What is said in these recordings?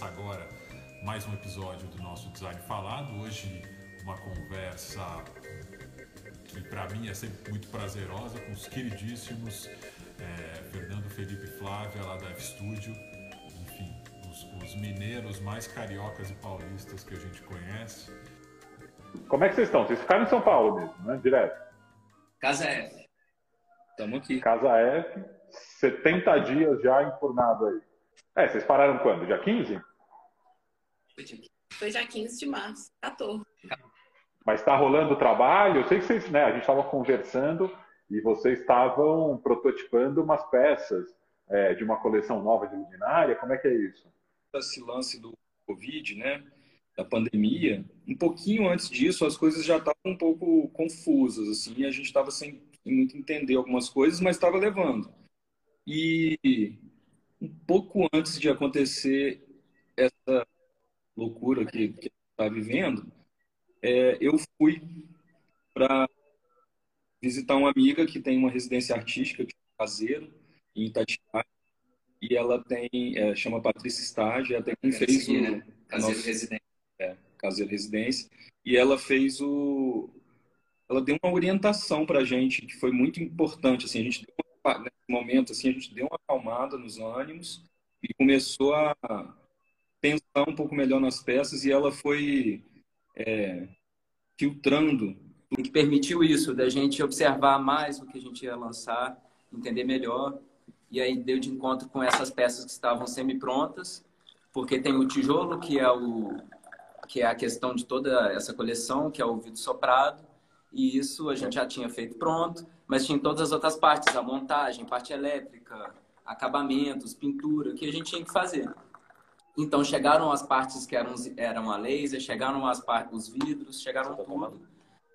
Começa agora mais um episódio do nosso Design Falado. Hoje uma conversa que para mim é sempre muito prazerosa com os queridíssimos é, Fernando Felipe Flávia lá da F-Studio, enfim, os, os mineiros mais cariocas e paulistas que a gente conhece. Como é que vocês estão? Vocês ficaram em São Paulo mesmo, né? Direto. Casa F. Estamos aqui. Casa F, 70 dias já enfurnado aí. É, vocês pararam quando? Dia 15? Foi dia 15 de março, 14. Mas está rolando o trabalho? Eu sei que vocês, né? A gente estava conversando e vocês estavam prototipando umas peças é, de uma coleção nova de luminária. Como é que é isso? Esse lance do Covid, né? Da pandemia, um pouquinho antes disso, as coisas já estavam um pouco confusas, assim, a gente estava sem muito entender algumas coisas, mas estava levando. E um pouco antes de acontecer loucura que, está vivendo, é, eu fui para visitar uma amiga que tem uma residência artística de caseiro em Itatiaia e ela tem é, chama Patrícia Estágio, ela tem fez o né? caseiro nosso, residência, é, caseiro residência e ela fez o ela deu uma orientação para a gente que foi muito importante assim a gente deu nesse momento, assim, a gente deu uma acalmada nos ânimos e começou a pensar um pouco melhor nas peças e ela foi é, filtrando. O que permitiu isso, da gente observar mais o que a gente ia lançar, entender melhor. E aí deu de encontro com essas peças que estavam semi-prontas, porque tem o tijolo, que é, o, que é a questão de toda essa coleção, que é o vidro soprado, e isso a gente já tinha feito pronto mas tinha todas as outras partes, a montagem, parte elétrica, acabamentos, pintura, que a gente tinha que fazer. Então chegaram as partes que eram, eram a laser, chegaram as partes, os vidros, chegaram tudo.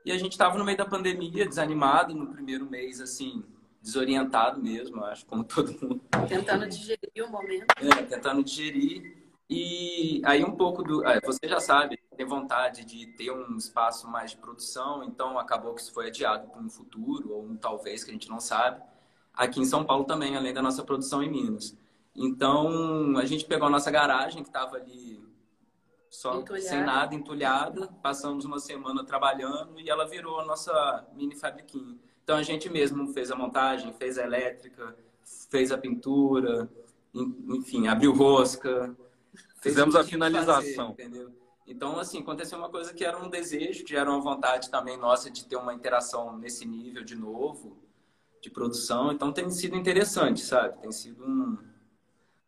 E a gente estava no meio da pandemia, desanimado no primeiro mês, assim, desorientado mesmo, acho, como todo mundo. Tentando digerir o momento. É, tentando digerir. E aí um pouco do. Ah, você já sabe, tem vontade de ter um espaço mais de produção, então acabou que isso foi adiado para um futuro, ou um talvez que a gente não sabe. Aqui em São Paulo também, além da nossa produção em Minas. Então a gente pegou a nossa garagem, que estava ali só Entulhada. sem nada, entulhada, passamos uma semana trabalhando e ela virou a nossa mini fabriquinha. Então a gente mesmo fez a montagem, fez a elétrica, fez a pintura, enfim, abriu rosca, Fizemos a finalização. Fazer, entendeu? Então, assim, aconteceu uma coisa que era um desejo, que era uma vontade também nossa de ter uma interação nesse nível de novo, de produção. Então, tem sido interessante, sabe? Tem sido um.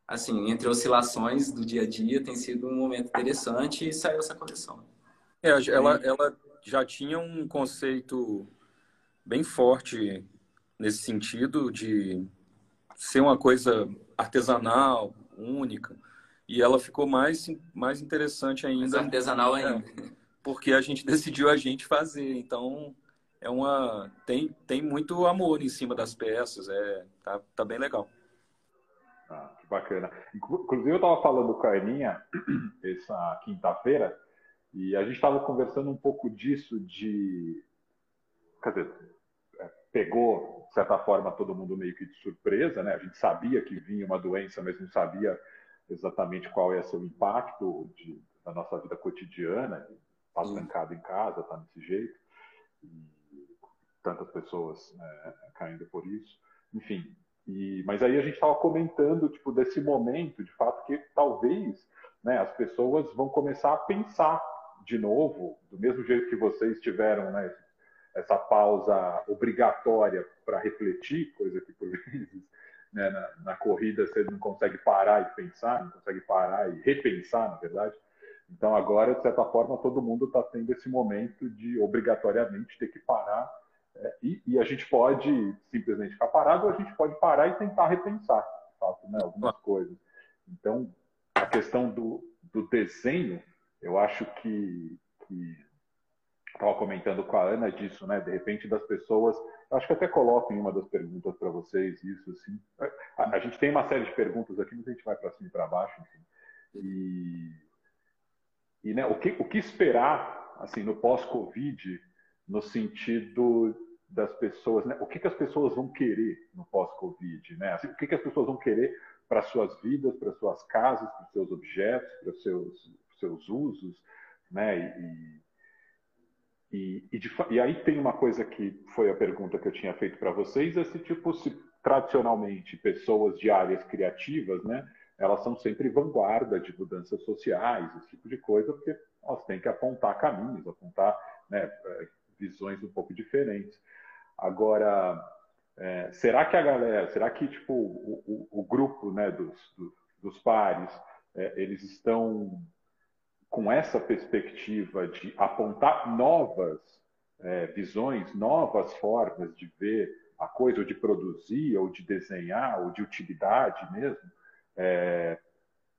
Assim, entre oscilações do dia a dia, tem sido um momento interessante e saiu essa coleção. É, ela, ela já tinha um conceito bem forte nesse sentido de ser uma coisa artesanal, única. E ela ficou mais, mais interessante ainda. Mais artesanal é, ainda. porque a gente decidiu a gente fazer. Então, é uma tem, tem muito amor em cima das peças. É, tá, tá bem legal. Ah, que bacana. Inclusive, eu estava falando com a Aninha essa quinta-feira e a gente estava conversando um pouco disso de... Quer dizer, é, pegou, de certa forma, todo mundo meio que de surpresa, né? A gente sabia que vinha uma doença, mas não sabia exatamente qual é seu impacto de, na nossa vida cotidiana, está trancado em casa, está desse jeito, e tantas pessoas né, caindo por isso, enfim. E, mas aí a gente estava comentando tipo desse momento, de fato, que talvez né, as pessoas vão começar a pensar de novo, do mesmo jeito que vocês tiveram né, essa pausa obrigatória para refletir, coisa que por vezes né, na, na, corrida você não consegue parar e pensar, não consegue parar e repensar, na verdade. Então agora, de certa forma, todo mundo está tendo esse momento de obrigatoriamente ter que parar e, e, a gente pode simplesmente ficar parado ou a gente pode parar e tentar repensar, de fato, né, algumas coisas. Então, a questão do, do desenho, eu acho que, que estava comentando com a Ana disso, né? De repente das pessoas, acho que até coloco em uma das perguntas para vocês isso, assim. A, a, gente tem uma série de perguntas aqui, mas a gente vai para cima e para baixo, enfim. E, e né, o que o que esperar, assim, no pós-Covid, no sentido das pessoas, né? O que que as pessoas vão querer no pós-Covid, né? Assim, o que que as pessoas vão querer para suas vidas, para suas casas, para seus objetos, para seus, seus usos, né? E, e, e, de, e, aí tem uma coisa que foi a pergunta que eu tinha feito para vocês, esse tipo, se tradicionalmente pessoas de áreas criativas, né, elas são sempre vanguarda de mudanças sociais, esse tipo de coisa, porque elas têm que apontar caminhos, apontar né, é, visões um pouco diferentes. Agora, é, será que a galera, será que tipo o, o, o grupo né, dos, dos, dos pares, é, eles estão com essa perspectiva de apontar novas é, visões, novas formas de ver a coisa, ou de produzir, ou de desenhar, ou de utilidade mesmo? É,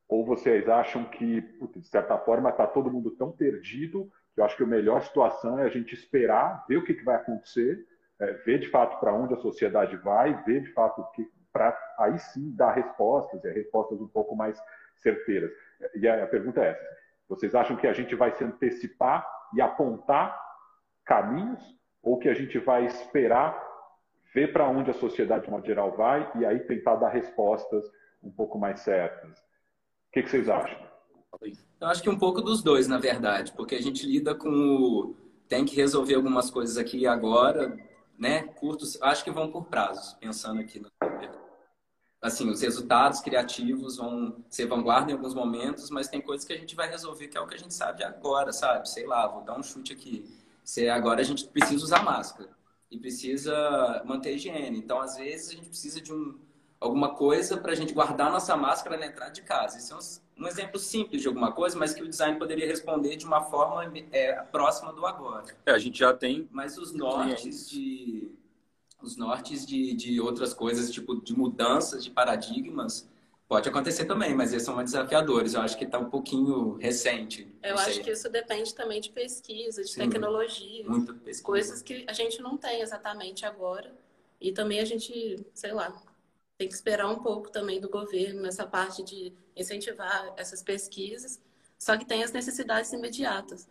ou vocês acham que, de certa forma, está todo mundo tão perdido que eu acho que a melhor situação é a gente esperar, ver o que, que vai acontecer, é, ver de fato para onde a sociedade vai, ver de fato para aí sim dar respostas, e respostas um pouco mais certeiras. E a, a pergunta é essa: vocês acham que a gente vai se antecipar e apontar caminhos, ou que a gente vai esperar ver para onde a sociedade, de modo geral, vai e aí tentar dar respostas um pouco mais certas? O que, que vocês acham? Eu acho que um pouco dos dois, na verdade, porque a gente lida com o. tem que resolver algumas coisas aqui agora, né? Curtos, acho que vão por prazos, pensando aqui no assim, os resultados criativos vão ser vanguarda em alguns momentos, mas tem coisas que a gente vai resolver que é o que a gente sabe agora, sabe? Sei lá, vou dar um chute aqui. Se agora a gente precisa usar máscara e precisa manter higiene. Então, às vezes, a gente precisa de um, alguma coisa para a gente guardar nossa máscara na entrada de casa. Isso é um, um, exemplo simples de alguma coisa, mas que o design poderia responder de uma forma é, próxima do agora. É, a gente já tem. Mas os nortes de os nortes de, de outras coisas, tipo de mudanças de paradigmas, pode acontecer também, mas eles são mais desafiadores. Eu acho que está um pouquinho recente. Eu acho que isso depende também de pesquisa, de Sim, tecnologia, pesquisa. coisas que a gente não tem exatamente agora. E também a gente, sei lá, tem que esperar um pouco também do governo nessa parte de incentivar essas pesquisas. Só que tem as necessidades imediatas.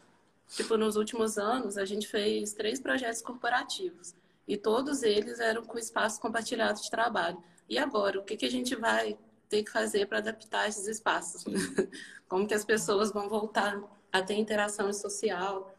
Tipo, nos últimos anos, a gente fez três projetos corporativos. E todos eles eram com espaço compartilhado de trabalho. E agora, o que, que a gente vai ter que fazer para adaptar esses espaços? Como que as pessoas vão voltar a ter interação social?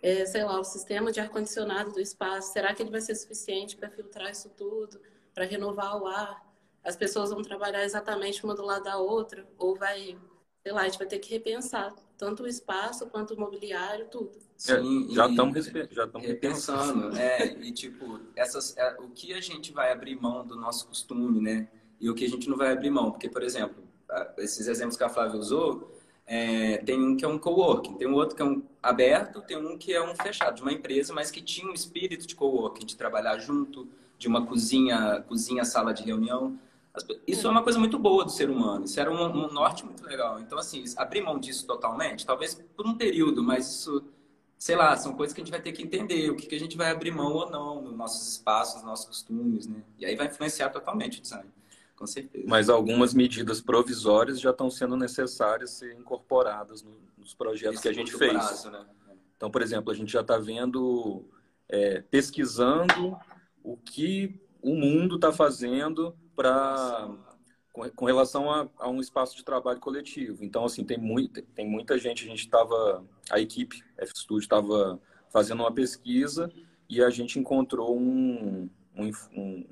É, sei lá, o sistema de ar-condicionado do espaço, será que ele vai ser suficiente para filtrar isso tudo, para renovar o ar? As pessoas vão trabalhar exatamente uma do lado da outra? Ou vai, sei lá, a gente vai ter que repensar tanto o espaço quanto o mobiliário, tudo. É, Sim, já estamos já estamos repensando, é, e tipo, essas, é, o que a gente vai abrir mão do nosso costume, né? E o que a gente não vai abrir mão, porque por exemplo, esses exemplos que a Flávia usou, é, tem um que é um coworking, tem um outro que é um aberto, tem um que é um fechado, de uma empresa, mas que tinha um espírito de coworking, de trabalhar junto, de uma cozinha, cozinha, sala de reunião. Isso é uma coisa muito boa do ser humano. Isso era um, um, norte muito legal. Então, assim, abrir mão disso totalmente, talvez por um período, mas isso, sei lá, são coisas que a gente vai ter que entender. O que, que a gente vai abrir mão ou não nos nossos espaços, nos nossos costumes, né? E aí vai influenciar totalmente o design, com certeza. Mas algumas medidas provisórias já estão sendo necessárias ser incorporadas nos projetos Esse que a gente fez. Prazo, né? Então, por exemplo, a gente já está vendo, é, pesquisando o que o mundo está fazendo para com, com, relação a, a, um espaço de trabalho coletivo. Então, assim, tem muita, tem muita gente. A gente estava, a equipe F Studio estava fazendo uma pesquisa e a gente encontrou um, um, um,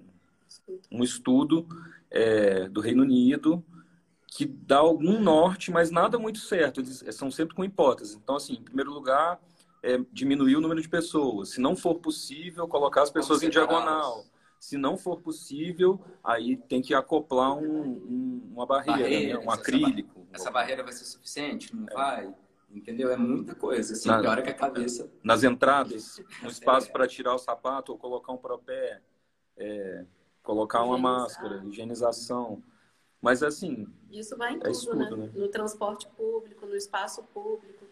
um estudo é, do Reino Unido que dá algum norte, mas nada muito certo. Eles são sempre com hipóteses. Então, assim, em primeiro lugar, é, diminuir o número de pessoas. Se não for possível, colocar as pessoas em diagonal. Se não for possível, aí tem que acoplar um, um, uma barreira, barreira né? um acrílico. Essa, essa, barreira vai ser suficiente? Não é. vai? Entendeu? É muita coisa. Assim, Na, pior que a cabeça. Nas entradas, um espaço para tirar o sapato ou colocar um propé, é, colocar uma máscara, higienização. Mas assim. Isso vai em é tudo, né? né? No transporte público, no espaço público.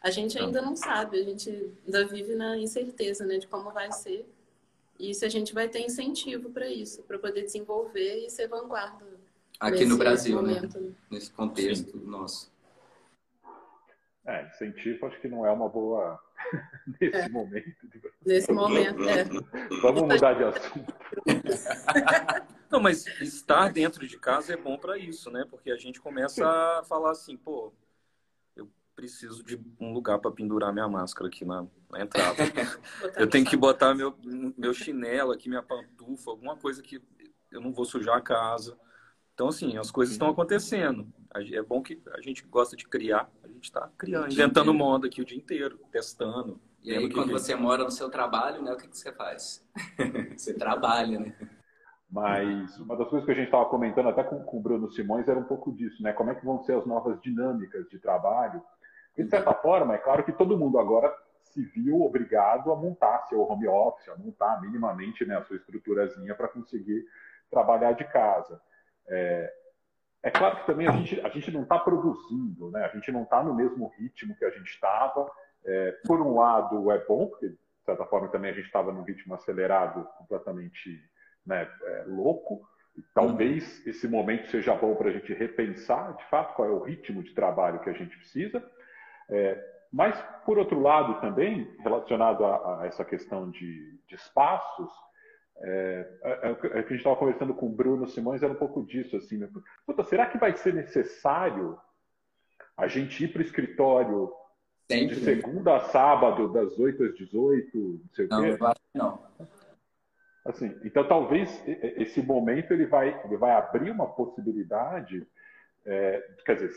A gente ainda não sabe, a gente ainda vive na incerteza né, de como vai ser. E se a gente vai ter incentivo para isso, para poder desenvolver e ser vanguarda. Aqui no Brasil, né? momento, né? Nesse contexto Sim. nosso. É, incentivo acho que não é uma boa nesse é. momento. Nesse momento, é. Vamos mudar de assunto. Não, mas estar dentro de casa é bom para isso, né? Porque a gente começa a falar assim, pô, preciso de um lugar para pendurar minha máscara aqui na, na entrada. eu tenho que botar meu, meu chinelo aqui, minha pantufa, alguma coisa que eu não vou sujar a casa. Então, assim, as coisas estão acontecendo. É bom que a gente gosta de criar. A gente está criando, inventando moda aqui o dia inteiro, testando. E aí, quando você mora no seu trabalho, né, o que, que você faz? você trabalha, né? Mas uma das coisas que a gente estava comentando até com, com o Bruno Simões era um pouco disso, né? Como é que vão ser as novas dinâmicas de trabalho? De certa forma, é claro que todo mundo agora se viu obrigado a montar seu home office, a montar minimamente né, a sua estruturazinha para conseguir trabalhar de casa. É, é, claro que também a gente, a gente não está produzindo, né? a gente não está no mesmo ritmo que a gente estava. É, por um lado, é bom, porque, de certa forma, também a gente estava num ritmo acelerado, completamente né, é, louco. E talvez esse momento seja bom para a gente repensar, de fato, qual é o ritmo de trabalho que a gente precisa. É, mas, por outro lado, também, relacionado a, a essa questão de, de espaços, é, é, é, é que a gente estava conversando com o Bruno Simões, era um pouco disso, assim, né? Puta, será que vai ser necessário a gente ir para o escritório Sempre. de segunda a sábado, das 8 às 18, não sei não, o quê? Não, Assim, então talvez esse momento ele vai, ele vai abrir uma possibilidade, é, quer dizer,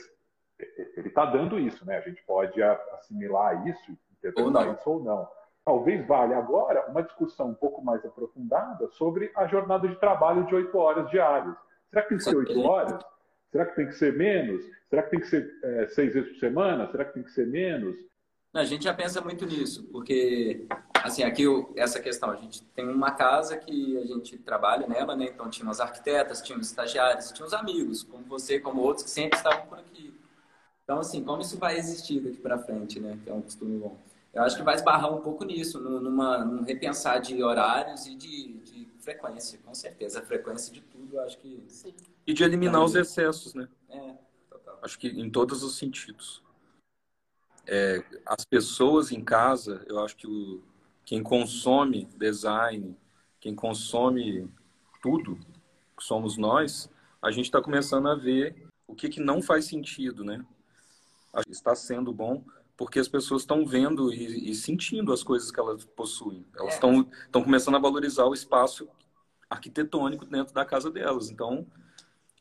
ele está dando isso, né? A gente pode assimilar isso, interpretar isso ou não talvez valha agora uma discussão um pouco mais aprofundada sobre a jornada de trabalho de oito horas diárias. Será que tem que ser oito horas? Será que tem que ser menos? Será que tem que ser é, seis vezes por semana? Será que tem que ser menos? A gente já pensa muito nisso, porque, assim, aqui essa questão, a gente tem uma casa que a gente trabalha nela, né? Então, tinha umas arquitetas, tinha os estagiários, tinha os amigos, como você, como outros, que sempre estavam por aqui. Então, assim, como isso vai existir daqui para frente, né? Que é um costume bom. Eu acho que vai esbarrar um pouco nisso, numa, num repensar de horários e de, de frequência, com certeza. A frequência de tudo, eu acho que. Sim. E de eliminar os excessos, né? É, total. Acho que em todos os sentidos. É, as pessoas em casa, eu acho que o, quem consome design, quem consome tudo, que somos nós, a gente está começando a ver o que, que não faz sentido, né? Está sendo bom porque as pessoas estão vendo e, e, sentindo as coisas que elas possuem. Elas estão é. começando a valorizar o espaço arquitetônico dentro da casa delas. Então,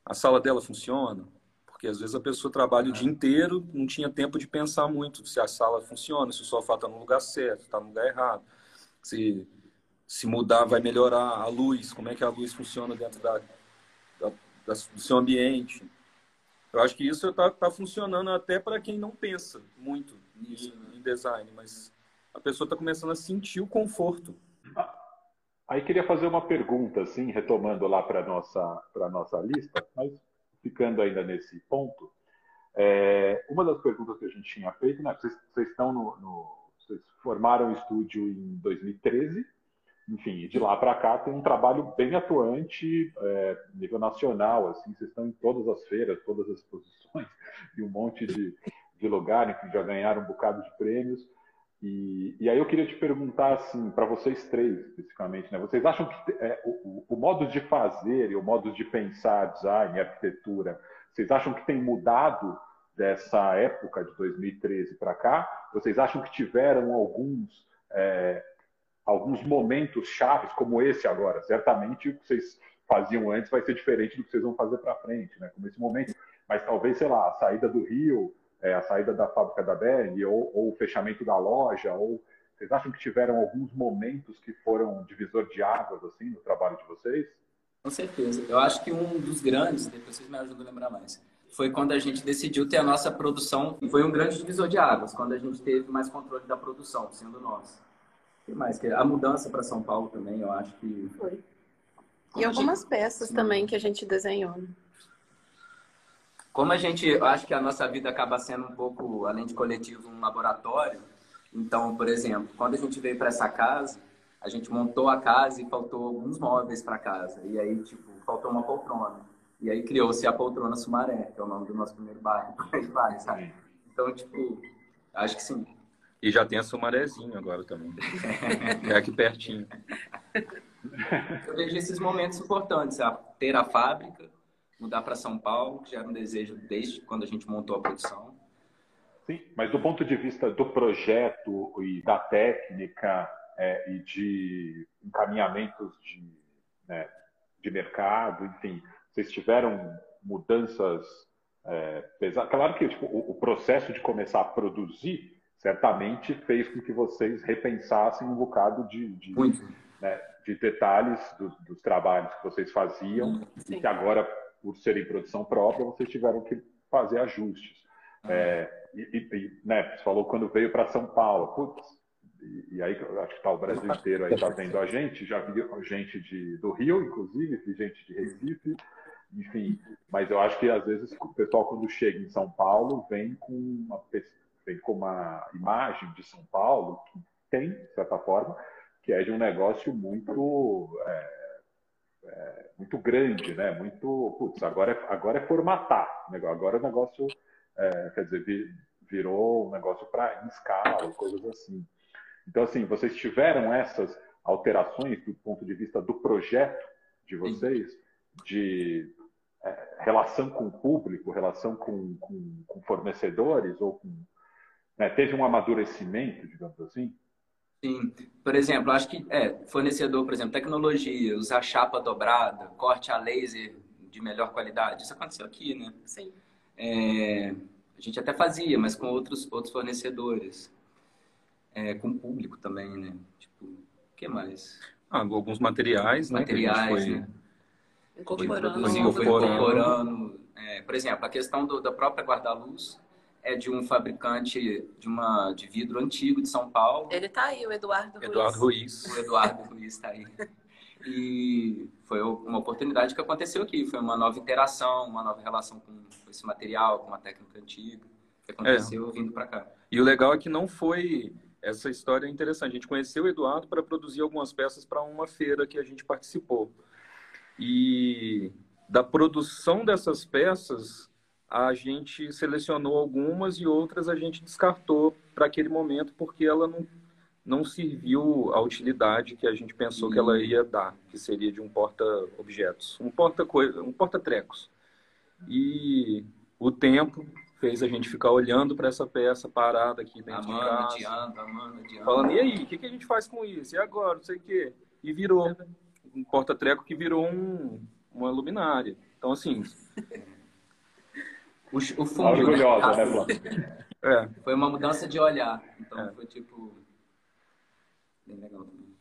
a sala dela funciona, porque às vezes a pessoa trabalha o dia inteiro, não tinha tempo de pensar muito se a sala funciona, se o sofá está no lugar certo, está no lugar errado, se se mudar vai melhorar a luz, como é que a luz funciona dentro da, da, da do seu ambiente. Eu acho que isso está tá funcionando até para quem não pensa muito nisso, em design, mas a pessoa está começando a sentir o conforto. Aí queria fazer uma pergunta, assim, retomando lá para a nossa, nossa lista, mas ficando ainda nesse ponto. É, uma das perguntas que a gente tinha feito, né? Vocês, vocês estão no, no, Vocês formaram o estúdio em 2013, enfim, de lá para cá tem um trabalho bem atuante, é, nível nacional, assim, vocês estão em todas as feiras, todas as exposições, e um monte de, de lugar, enfim, já ganharam um bocado de prêmios. E, e aí eu queria te perguntar, assim, para vocês três, especificamente, né? Vocês acham que é, o, o, modo de fazer e o modo de pensar design arquitetura, vocês acham que tem mudado dessa época de 2013 para cá? Vocês acham que tiveram alguns é, alguns momentos chaves como esse agora? Certamente o que vocês faziam antes vai ser diferente do que vocês vão fazer para frente, né? Como esse momento, mas talvez sei lá a saída do Rio é, a saída da fábrica da Berg, ou, ou, o fechamento da loja, ou vocês acham que tiveram alguns momentos que foram divisor de águas assim no trabalho de vocês? Com certeza. Eu acho que um dos grandes, depois vocês me ajudam a lembrar mais, foi quando a gente decidiu ter a nossa produção. Foi um grande divisor de águas, quando a gente teve mais controle da produção, sendo nós. Que mais? A mudança para São Paulo também, eu acho que. Foi. E algumas peças também que a gente desenhou. Né? Como a gente, eu acho que a nossa vida acaba sendo um pouco, além de coletivo, um laboratório. Então, por exemplo, quando a gente veio para essa casa, a gente montou a casa e faltou alguns móveis para casa. E aí, tipo, faltou uma poltrona. E aí criou-se a poltrona Sumaré, que é o nome do nosso primeiro bairro. Então, tipo, acho que sim. E já tem a Sumarézinho agora também. é aqui pertinho. eu vejo esses momentos importantes, a ter a fábrica, mudar para São Paulo, que já era um desejo desde quando a gente montou a produção. Sim, mas do ponto de vista do projeto e da técnica é, e de encaminhamentos de, né, de mercado, enfim, vocês tiveram mudanças é, pesadas? Claro que tipo, o, o processo de começar a produzir certamente fez com que vocês repensassem um bocado de, de, né, de detalhes do, dos trabalhos que vocês faziam Sim. e que agora, por serem produção própria, vocês tiveram que fazer ajustes. Ah. É, e, e, né, você falou quando veio para São Paulo, putz, e, e aí acho que está o Brasil inteiro aí tá vendo a gente, já vi gente de, do Rio, inclusive, vi gente de Recife, enfim, mas eu acho que às vezes o pessoal quando chega em São Paulo vem com uma vem com uma imagem de São Paulo que tem, de certa forma, que é de um negócio muito é, é, muito grande, né? Muito, putz, agora é, agora é formatar, agora o negócio, é, quer dizer, virou um negócio para escala, coisas assim. Então, assim, vocês tiveram essas alterações do ponto de vista do projeto de vocês, de é, relação com o público, relação com, com, com fornecedores ou com né? Teve um amadurecimento, digamos assim? Sim. Por exemplo, acho que é, fornecedor, por exemplo, tecnologia, usar chapa dobrada, corte a laser de melhor qualidade. Isso aconteceu aqui, né? Sim. É, a gente até fazia, mas com outros, outros fornecedores. É, com público também, né? Tipo, o que mais? Ah, alguns materiais, né? Materiais, foi, né? Incorporando. Foi incorporando. É, por exemplo, a questão do, da própria guarda-luz é de um fabricante de, uma, de vidro antigo de São Paulo. Ele está aí, o Eduardo Ruiz. Eduardo Ruiz. O Eduardo Ruiz está aí. E foi uma oportunidade que aconteceu aqui. Foi uma nova interação, uma nova relação com esse material, com uma técnica antiga. Que aconteceu é. vindo para cá. E o legal é que não foi. Essa história é interessante. A gente conheceu o Eduardo para produzir algumas peças para uma feira que a gente participou. E da produção dessas peças, a gente selecionou algumas e outras a gente descartou para aquele momento porque ela não, não serviu a utilidade que a gente pensou que ela ia dar, que seria de um porta-objetos, um porta-coisa, um porta-trecos. E o tempo fez a gente ficar olhando para essa peça parada aqui dentro amando, de casa. Adianta, adianta. Falando, e aí, o que, que a gente faz com isso? E agora? Não sei o quê. E virou um porta-treco que virou um, uma luminária. Então, assim, o, o fundo. Orgulhosa, né, É. Foi uma mudança de olhar. Então é. foi tipo. Bem legal também.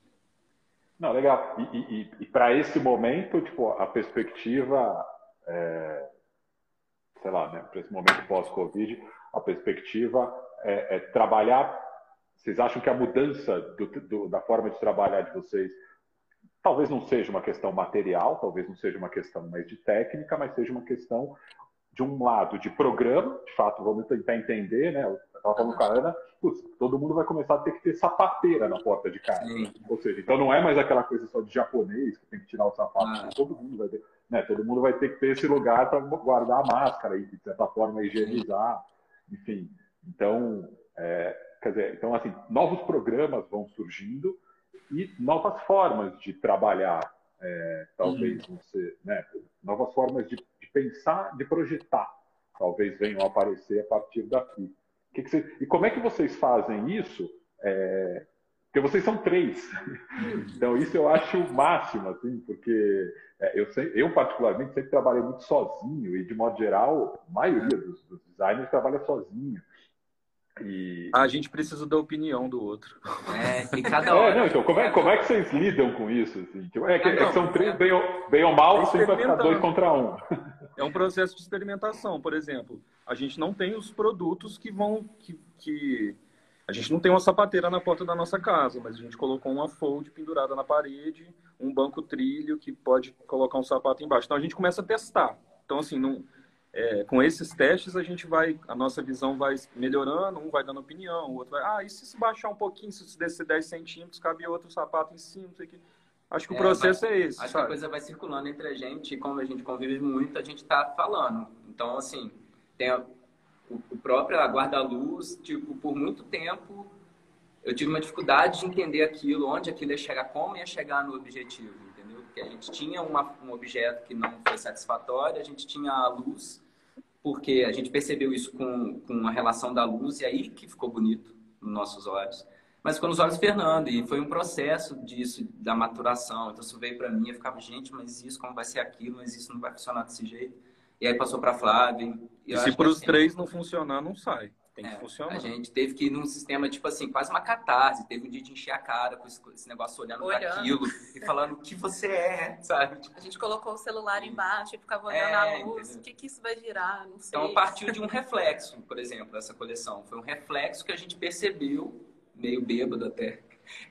Não, legal. E, e, e para esse momento, tipo, a perspectiva, é, sei lá, né, para esse momento pós-Covid, a perspectiva é, é, trabalhar. Vocês acham que a mudança do, do, da forma de trabalhar de vocês talvez não seja uma questão material, talvez não seja uma questão mais de técnica, mas seja uma questão de um lado de programa, de fato, vamos tentar entender, né? Eu estava falando com a Ana, putz, todo mundo vai começar a ter que ter sapateira na porta de casa. Sim. Ou seja, então não é mais aquela coisa só de japonês que tem que tirar o sapato, ah. todo mundo vai ter, né? Todo mundo vai ter que ter esse lugar para guardar a máscara e de certa forma higienizar, enfim. Então, é, quer dizer, então assim, novos programas vão surgindo e novas formas de trabalhar, é, talvez você, né? Novas formas de pensar, de projetar, talvez venham a aparecer a partir daqui. Que que você... E como é que vocês fazem isso? É... Porque vocês são três. Então, isso eu acho o máximo, assim, porque é, eu, sei, eu, particularmente, sempre trabalhei muito sozinho e, de modo geral, a maioria dos, dos designers trabalha sozinho. E... A gente precisa da opinião do outro. É, e cada hora. É, não, então, como, é, como é que vocês lidam com isso? Assim? Tipo, é, que, é que são três, bem, bem ou mal, sempre vai ficar dois contra um. É um processo de experimentação, por exemplo. A gente não tem os produtos que vão. Que, que... A gente não tem uma sapateira na porta da nossa casa, mas a gente colocou uma fold pendurada na parede, um banco trilho que pode colocar um sapato embaixo. Então a gente começa a testar. Então, assim, não é, com esses testes a gente vai, a nossa visão vai melhorando, um vai dando opinião, o outro vai, ah, e se se baixar um pouquinho, se descer 10 centímetros, cabe outro sapato em cima, não sei o que. Acho que é, o processo vai, é esse. Acho sabe? que a coisa vai circulando entre a gente, e como a gente convive muito, a gente está falando. Então, assim, tem a, o, o próprio guarda-luz, tipo, por muito tempo eu tive uma dificuldade de entender aquilo, onde aquilo ia chegar, como ia chegar no objetivo. porque a gente tinha uma, um objeto que não foi satisfatório, a gente tinha a luz, porque a gente percebeu isso com, com a relação da luz, e aí que ficou bonito nos nossos olhos. Mas ficou nos olhos Fernando, e foi um processo disso, da maturação. Então, isso veio para mim, eu ficava, gente, mas isso, como vai ser aquilo, mas isso não vai funcionar desse jeito. E aí passou para Flávia. E, e se para os assim, três não funcionar, não sai. Tem que é, funcionar. A gente teve que ir num sistema, tipo assim, quase uma catarse. Teve um dia de encher a cara com esse, negócio olhando, olhando. para aquilo e falando o que você é, sabe? A gente colocou o celular embaixo e ficava olhando é, a luz. Entendeu? O que, que isso vai virar? Não sei. Então, partiu de um reflexo, por exemplo, dessa coleção. Foi um reflexo que a gente percebeu, meio bêbado até.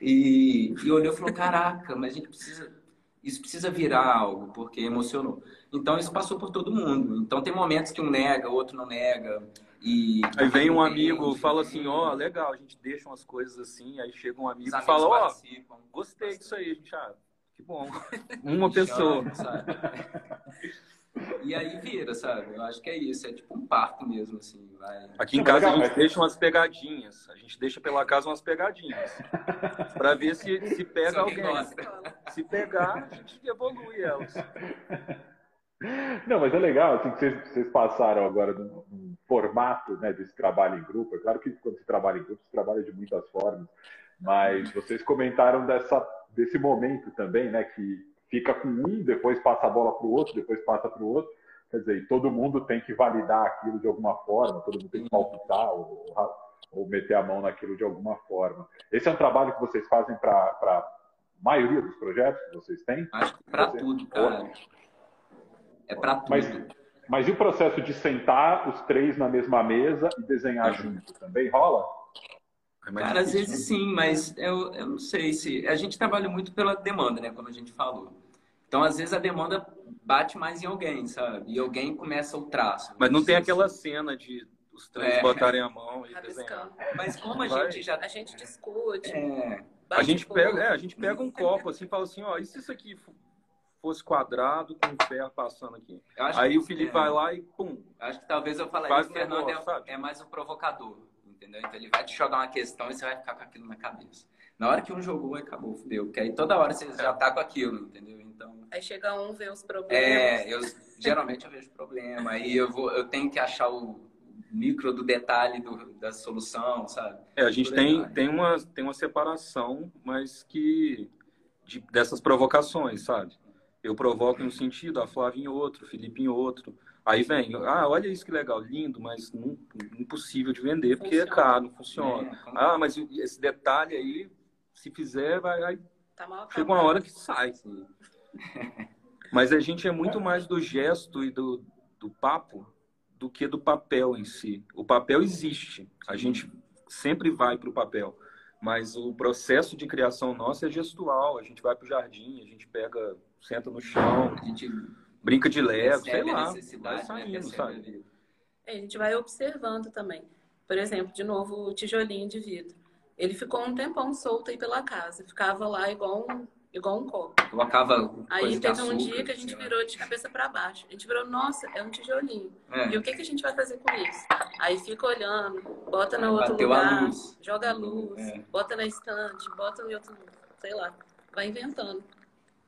E, e olhou e falou: caraca, mas a gente precisa. Isso precisa virar algo, porque emocionou. Então, isso passou por todo mundo. Então, tem momentos que um nega, o outro não nega. E aí vem um amigo, fala assim, ó, oh, legal, a gente deixa umas coisas assim, aí chega um amigo e fala, ó, oh, gostei disso aí, gente, ah, que bom. Uma pessoa. E aí vira, sabe? Eu acho que é isso, é tipo um parto mesmo, assim. Vai... Aqui em casa a gente deixa umas pegadinhas, a gente deixa pela casa umas pegadinhas, para ver se, se pega alguém. Se pegar, a gente evolui elas. Não, mas é legal assim, que vocês, vocês passaram agora num, num, formato né, desse trabalho em grupo. É claro que quando se trabalha em grupo, se trabalha de muitas formas, mas vocês comentaram dessa, desse momento também, né, que fica com um, depois passa a bola para o outro, depois passa para o outro. Quer dizer, todo mundo tem que validar aquilo de alguma forma, todo mundo tem que palpitar ou, ou meter a mão naquilo de alguma forma. Esse é um trabalho que vocês fazem para a maioria dos projetos que vocês têm? Acho que para tudo, cara. É para tudo. Mas, mas e o processo de sentar os três na mesma mesa e desenhar uhum. junto também rola? É Cara, às vezes sim, mas eu, eu não sei se. A gente trabalha muito pela demanda, né? Como a gente falou. Então, às vezes, a demanda bate mais em alguém, sabe? E alguém começa o traço. Mas não tem aquela cena de os três é. botarem a mão e desenhar. Mas como a Vai. gente já. A gente discute. É. A gente, pega, é, a gente pega um copo assim e fala assim, ó, e se isso aqui fosse quadrado com ferro passando aqui. Aí o Felipe é. vai lá e pum. Acho que talvez eu falaria que o Fernando negócio, é, é, mais um provocador, entendeu? Então ele vai te jogar uma questão e você vai ficar com aquilo na cabeça. Na hora que um jogou, acabou, fudeu. Porque aí toda hora você já tá com aquilo, entendeu? Então. Aí chega um, vê os problemas. É, eu geralmente eu vejo problema. Aí eu vou, eu tenho que achar o micro do detalhe do, da solução, sabe? É, a gente tem, tem, uma, tem uma separação, mas que de, dessas provocações, sabe? Eu provoco em um sentido, a Flávia em outro, o Felipe em outro. Aí vem, ah, olha isso que legal, lindo, mas não, impossível de vender porque é funciona. é caro, não funciona. É, ah, mas esse detalhe aí, se fizer, vai. vai... Tá mal, tá chega uma hora que sai. mas a gente é muito mais do gesto e do, do papo do que do papel em si. O papel existe, a gente sempre vai para o papel. Mas o processo de criação nosso é gestual. A gente vai para o jardim, a gente pega senta no chão, a gente brinca de leve, sei lá, vai né, saindo, né? sabe? É, a gente vai observando também. Por exemplo, de novo, o tijolinho de vidro. Ele ficou um tempão solto aí pela casa. Ficava lá igual um, igual um copo. Colocava. Aí teve um dia que a gente virou de cabeça para baixo. A gente virou, nossa, é um tijolinho. É. E o que, que a gente vai fazer com isso? Aí fica olhando, bota no outro Bateu lugar, luz. joga a luz, é. bota na estante, bota em outro, sei lá, vai inventando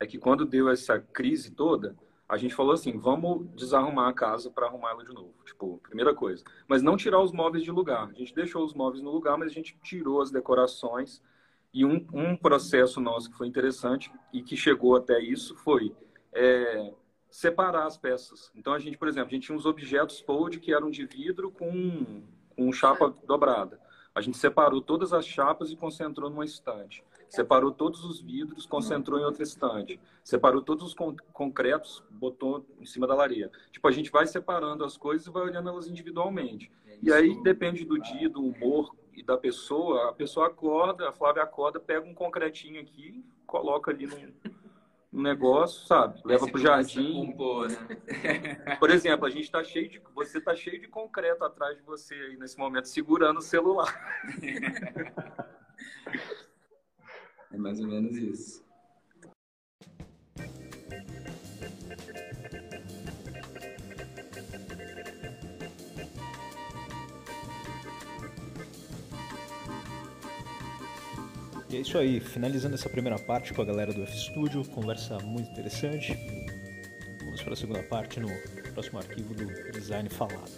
é que quando deu essa crise toda, a gente falou assim, vamos desarrumar a casa para arrumar ela de novo. Tipo, primeira coisa. Mas não tirar os móveis de lugar. A gente deixou os móveis no lugar, mas a gente tirou as decorações. E um, um processo nosso que foi interessante e que chegou até isso foi é, separar as peças. Então, a gente, por exemplo, a gente tinha uns objetos fold que eram de vidro com, com chapa dobrada. A gente separou todas as chapas e concentrou numa estante. Separou todos os vidros, concentrou em outra estante. Separou todos os con concretos, botou em cima da lareira. Tipo, a gente vai separando as coisas e vai olhando elas individualmente. E aí depende do dia, do humor e da pessoa. A pessoa acorda, a Flávia acorda, pega um concretinho aqui, coloca ali num, negócio, sabe? Leva pro jardim. Compor, né? Por exemplo, a gente tá cheio de. Você tá cheio de concreto atrás de você aí nesse momento, segurando o celular. É mais ou menos isso. E é isso aí, finalizando essa primeira parte com a galera do F Studio, conversa muito interessante. Vamos para a segunda parte no próximo arquivo do Design Falado.